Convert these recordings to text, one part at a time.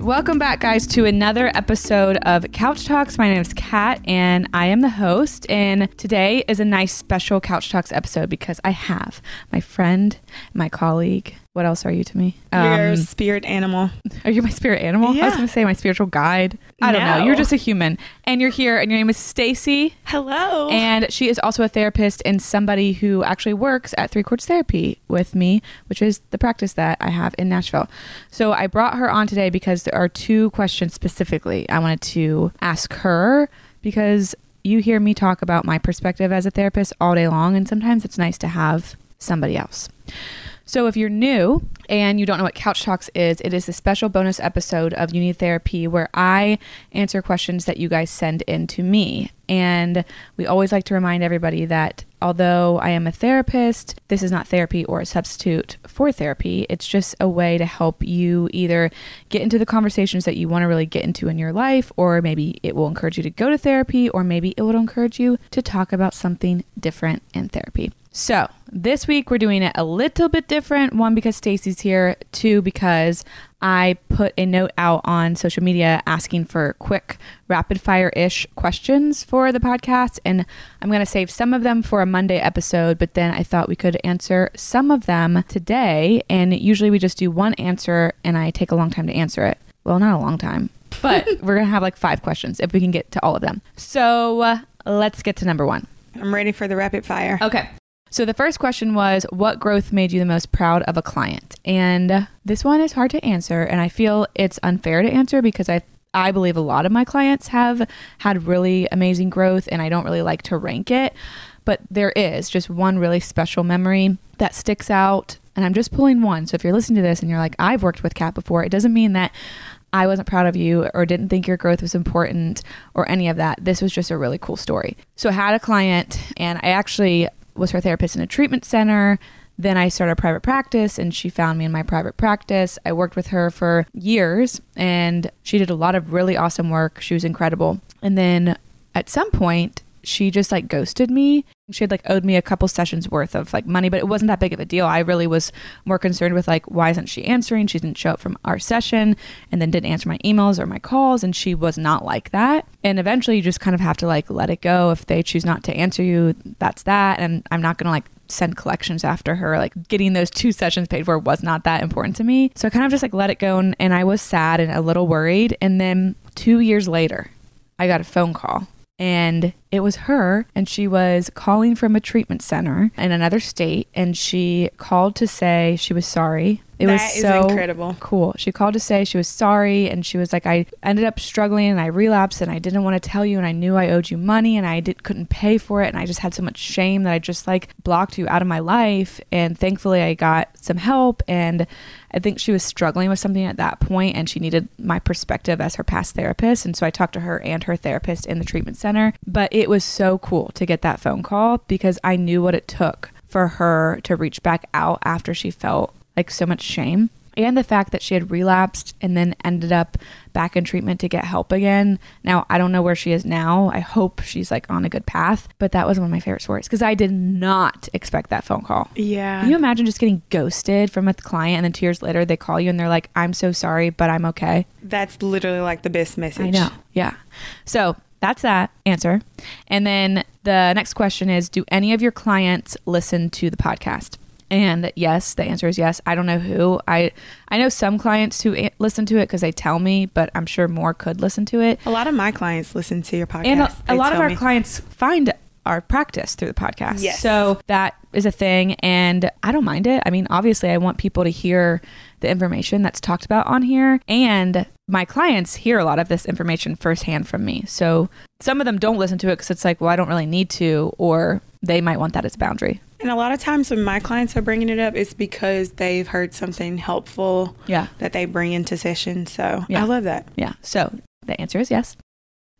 Welcome back, guys, to another episode of Couch Talks. My name is Kat, and I am the host. And today is a nice special Couch Talks episode because I have my friend, my colleague. What else are you to me? Your um, spirit animal. Are you my spirit animal? Yeah. I was going to say my spiritual guide. I don't know. You're just a human, and you're here, and your name is Stacy. Hello. And she is also a therapist and somebody who actually works at Three Chords Therapy with me, which is the practice that I have in Nashville. So I brought her on today because there are two questions specifically I wanted to ask her because you hear me talk about my perspective as a therapist all day long, and sometimes it's nice to have somebody else. So, if you're new and you don't know what Couch Talks is, it is a special bonus episode of You Need Therapy where I answer questions that you guys send in to me. And we always like to remind everybody that although I am a therapist, this is not therapy or a substitute for therapy. It's just a way to help you either get into the conversations that you want to really get into in your life, or maybe it will encourage you to go to therapy, or maybe it will encourage you to talk about something different in therapy. So, this week we're doing it a little bit different. One, because Stacy's here. Two, because I put a note out on social media asking for quick, rapid fire ish questions for the podcast. And I'm going to save some of them for a Monday episode, but then I thought we could answer some of them today. And usually we just do one answer and I take a long time to answer it. Well, not a long time, but we're going to have like five questions if we can get to all of them. So uh, let's get to number one. I'm ready for the rapid fire. Okay. So the first question was what growth made you the most proud of a client? And this one is hard to answer and I feel it's unfair to answer because I I believe a lot of my clients have had really amazing growth and I don't really like to rank it, but there is just one really special memory that sticks out and I'm just pulling one. So if you're listening to this and you're like I've worked with Kat before, it doesn't mean that I wasn't proud of you or didn't think your growth was important or any of that. This was just a really cool story. So I had a client and I actually was her therapist in a treatment center. Then I started a private practice and she found me in my private practice. I worked with her for years and she did a lot of really awesome work. She was incredible. And then at some point, she just like ghosted me. She had like owed me a couple sessions worth of like money, but it wasn't that big of a deal. I really was more concerned with like, why isn't she answering? She didn't show up from our session and then didn't answer my emails or my calls. And she was not like that. And eventually you just kind of have to like let it go. If they choose not to answer you, that's that. And I'm not going to like send collections after her. Like getting those two sessions paid for was not that important to me. So I kind of just like let it go. And, and I was sad and a little worried. And then two years later, I got a phone call and it was her, and she was calling from a treatment center in another state, and she called to say she was sorry. It That was so incredible. cool. She called to say she was sorry, and she was like, "I ended up struggling, and I relapsed, and I didn't want to tell you, and I knew I owed you money, and I did couldn't pay for it, and I just had so much shame that I just like blocked you out of my life, and thankfully I got some help, and I think she was struggling with something at that point, and she needed my perspective as her past therapist, and so I talked to her and her therapist in the treatment center, but it was so cool to get that phone call because I knew what it took for her to reach back out after she felt like so much shame and the fact that she had relapsed and then ended up back in treatment to get help again. Now, I don't know where she is now. I hope she's like on a good path, but that was one of my favorite stories because I did not expect that phone call. Yeah. Can you imagine just getting ghosted from a client and then two years later they call you and they're like, I'm so sorry, but I'm okay? That's literally like the best message. I know. Yeah. So that's that answer. And then the next question is Do any of your clients listen to the podcast? And yes, the answer is yes. I don't know who. I I know some clients who a- listen to it because they tell me, but I'm sure more could listen to it. A lot of my clients listen to your podcast. And a, a lot of our me. clients find our practice through the podcast. Yes. So that is a thing. And I don't mind it. I mean, obviously, I want people to hear the information that's talked about on here. And my clients hear a lot of this information firsthand from me. So some of them don't listen to it because it's like, well, I don't really need to, or they might want that as a boundary. And a lot of times when my clients are bringing it up, it's because they've heard something helpful Yeah. that they bring into session. So Yeah. I love that. Yeah. So the answer is yes.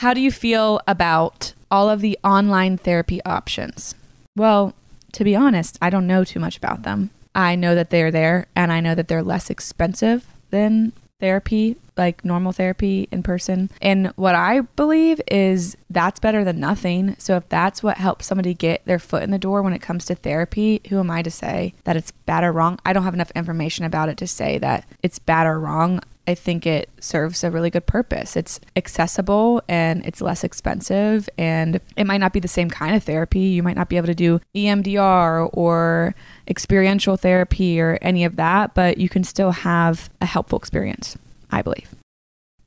How do you feel about all of the online therapy options? Well, to be honest, I don't know too much about them. I know that they're there and I know that they're less expensive than therapy, like normal therapy in person. And what I believe is that's better than nothing. So if that's what helps somebody get their foot in the door when it comes to therapy, who am I to say that it's bad or wrong? I don't have enough information about it to say that it's bad or wrong. I think it serves a really good purpose. It's accessible and it's less expensive, and it might not be the same kind of therapy. You might not be able to do EMDR or experiential therapy or any of that, but you can still have a helpful experience, I believe.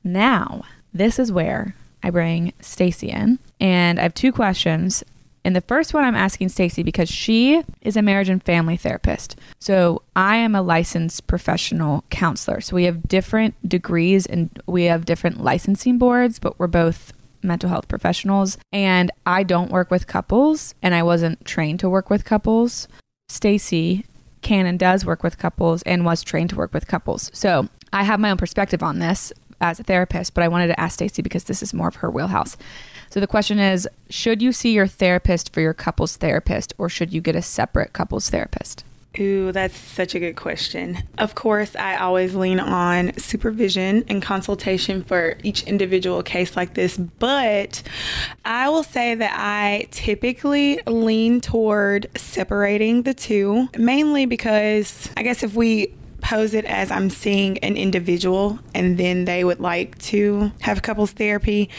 Now, this is where I bring Stacy in, and I have two questions. And the first one I'm asking Stacy because she is a marriage and family therapist. So I am a licensed professional counselor. So we have different degrees and we have different licensing boards, but we're both mental health professionals. And I don't work with couples and I wasn't trained to work with couples. Stacy can and does work with couples and was trained to work with couples. So I have my own perspective on this as a therapist, but I wanted to ask Stacy because this is more of her wheelhouse. So the question is Should you see your therapist for your couples therapist, or should you get a separate couples therapist? Ooh, that's such a good question. Of course, I always lean on supervision and consultation for each individual case like this, but I will say that I typically lean toward separating the two, mainly because I guess if we pose it as I'm seeing an individual and then they would like to have couples therapy,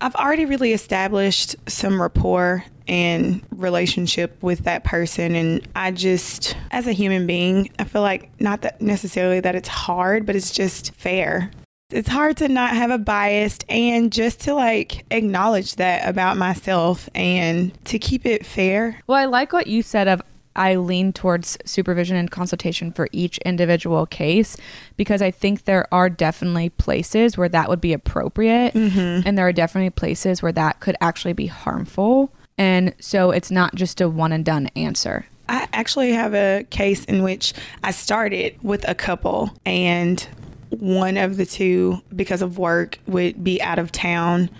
I've already really established some rapport and relationship with that person and I just as a human being, I feel like not that necessarily that it's hard, but it's just fair. It's hard to not have a bias and just to like acknowledge that about myself and to keep it fair. Well, I like what you said of I lean towards supervision and consultation for each individual case because I think there are definitely places where that would be appropriate. Mm-hmm. And there are definitely places where that could actually be harmful. And so it's not just a one and done answer. I actually have a case in which I started with a couple and one of the two because of work would be out of town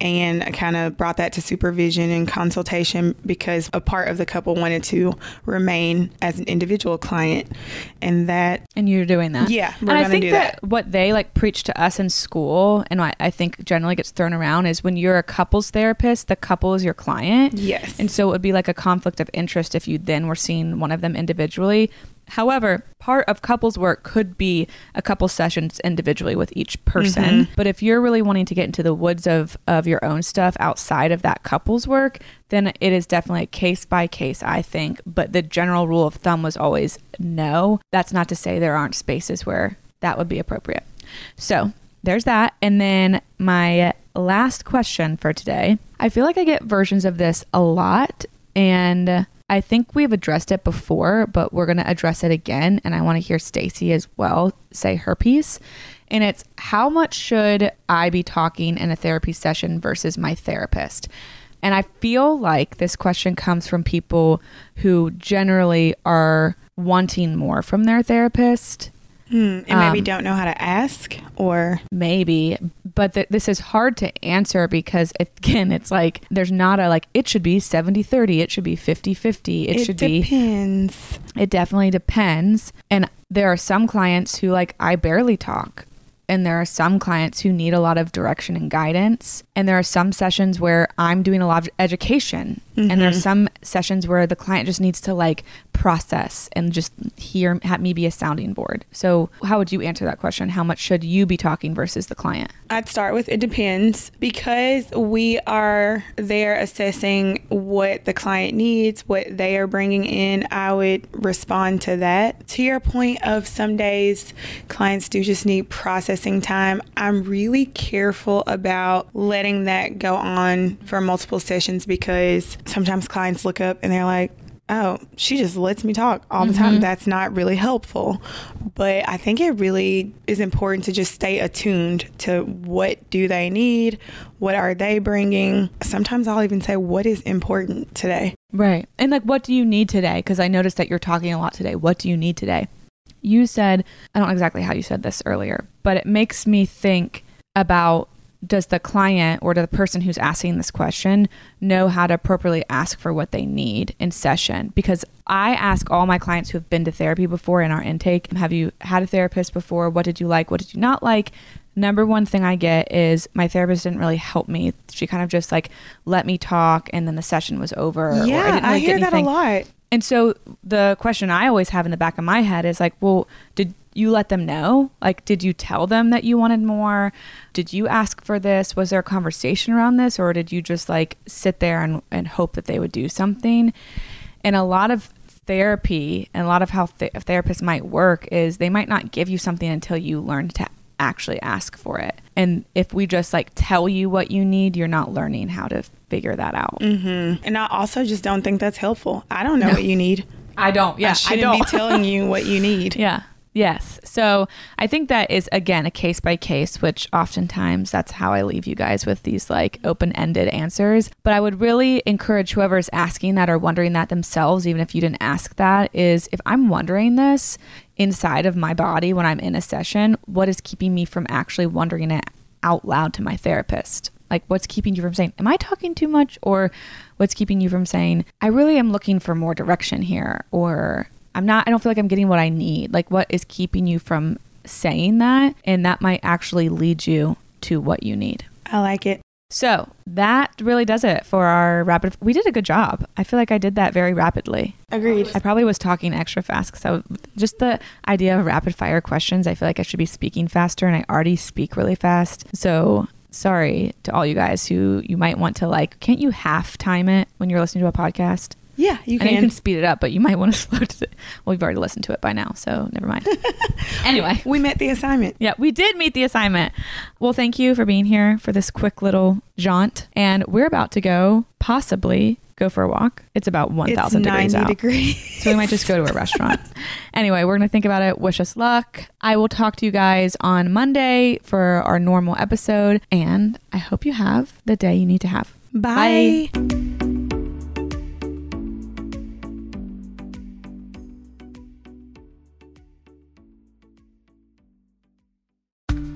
and I kind of brought that to supervision and consultation because a part of the couple wanted to remain as an individual client and that And you're doing that. Yeah, we're and I think do that, what they like preach to us in school, and what I think generally gets thrown around is when you're a couples therapist, the couple is your client. Yes. And so it would be like a conflict of interest if you then were seeing one of them individually. However, part of couples work could be a couple sessions individually with each person. Mm-hmm. But if you're really wanting to get into the woods of, of your own stuff outside of that couples work, then it is definitely a case by case, I think. But the general rule of thumb was always no. That's not to say there aren't spaces where that would be appropriate. So there's that. And then my last question for today I feel like I get versions of this a lot. And I think we've addressed it before, but we're going to address it again. And I want to hear Stacy as well say her piece. And it's how much should I be talking in a therapy session versus my therapist? And I feel like this question comes from people who generally are wanting more from their therapist. Hmm, and maybe Um, don't know how to ask or maybe but th- this is hard to answer because again it's like there's not a like it should be 70 30 it should be 50 50 it, it should be It depends. it definitely depends and there are some clients who like i barely talk and there are some clients who need a lot of direction and guidance and there are some sessions where i'm doing a lot of education and there are mm-hmm. some sessions where the client just needs to like process and just hear have me be a sounding board so how would you answer that question how much should you be talking versus the client I'd start with it depends because we are there assessing what the client needs, what they are bringing in. I would respond to that. To your point of some days clients do just need processing time, I'm really careful about letting that go on for multiple sessions because sometimes clients look up and they're like, oh, she just lets me talk all the time. Mm-hmm. That's not really helpful. But I think it really is important to just stay attuned to what do they need? What are they bringing? Sometimes I'll even say what is important today. Right. And like, what do you need today? Because I noticed that you're talking a lot today. What do you need today? You said, I don't know exactly how you said this earlier, but it makes me think about does the client or the person who's asking this question know how to appropriately ask for what they need in session? Because I ask all my clients who have been to therapy before in our intake, have you had a therapist before? What did you like? What did you not like? Number one thing I get is my therapist didn't really help me. She kind of just like let me talk and then the session was over. I yeah, I, really get hear that a lot. And so the question I always have in the back of my head is like, well, did you let them know? Like, did you tell them that you wanted more? Did you ask for this? Was there a conversation around this? Or did you just like sit there and, and hope that they would do something? And a lot of therapy and a lot of how th- therapists might work is they might not give you something until you learn to actually ask for it. And if we just like tell you what you need, you're not learning how to figure that out. Mm-hmm. And I also just don't think that's helpful. I don't know what you need. I don't. Yeah, I shouldn't be telling you what you need. Yeah. Yes. So I think that is again a case by case, which oftentimes that's how I leave you guys with these like open ended answers. But I would really encourage whoever's asking that or wondering that themselves, even if you didn't ask that, is if I'm wondering this inside of my body when I'm in a session, what is keeping me from actually wondering it out loud to my therapist? Like, what's keeping you from saying, Am I talking too much? Or what's keeping you from saying, I really am looking for more direction here? Or I'm not, I don't feel like I'm getting what I need. Like, what is keeping you from saying that? And that might actually lead you to what you need. I like it. So that really does it for our rapid. We did a good job. I feel like I did that very rapidly. Agreed. I probably was talking extra fast So just the idea of rapid fire questions. I feel like I should be speaking faster, and I already speak really fast. So sorry to all you guys who you might want to like. Can't you half time it when you're listening to a podcast? Yeah, you know you can. can speed it up, but you might want to slow it. Well, we've already listened to it by now, so never mind. anyway, we met the assignment. yeah, we did meet the assignment. Well, thank you for being here for this quick little jaunt. And we're about to go, possibly go for a walk. It's about 1,000 it's degrees 90 out. degrees. So we might just go to a restaurant. anyway, we're going to think about it. Wish us luck. I will talk to you guys on Monday for our normal episode. And I hope you have the day you need to have. Bye.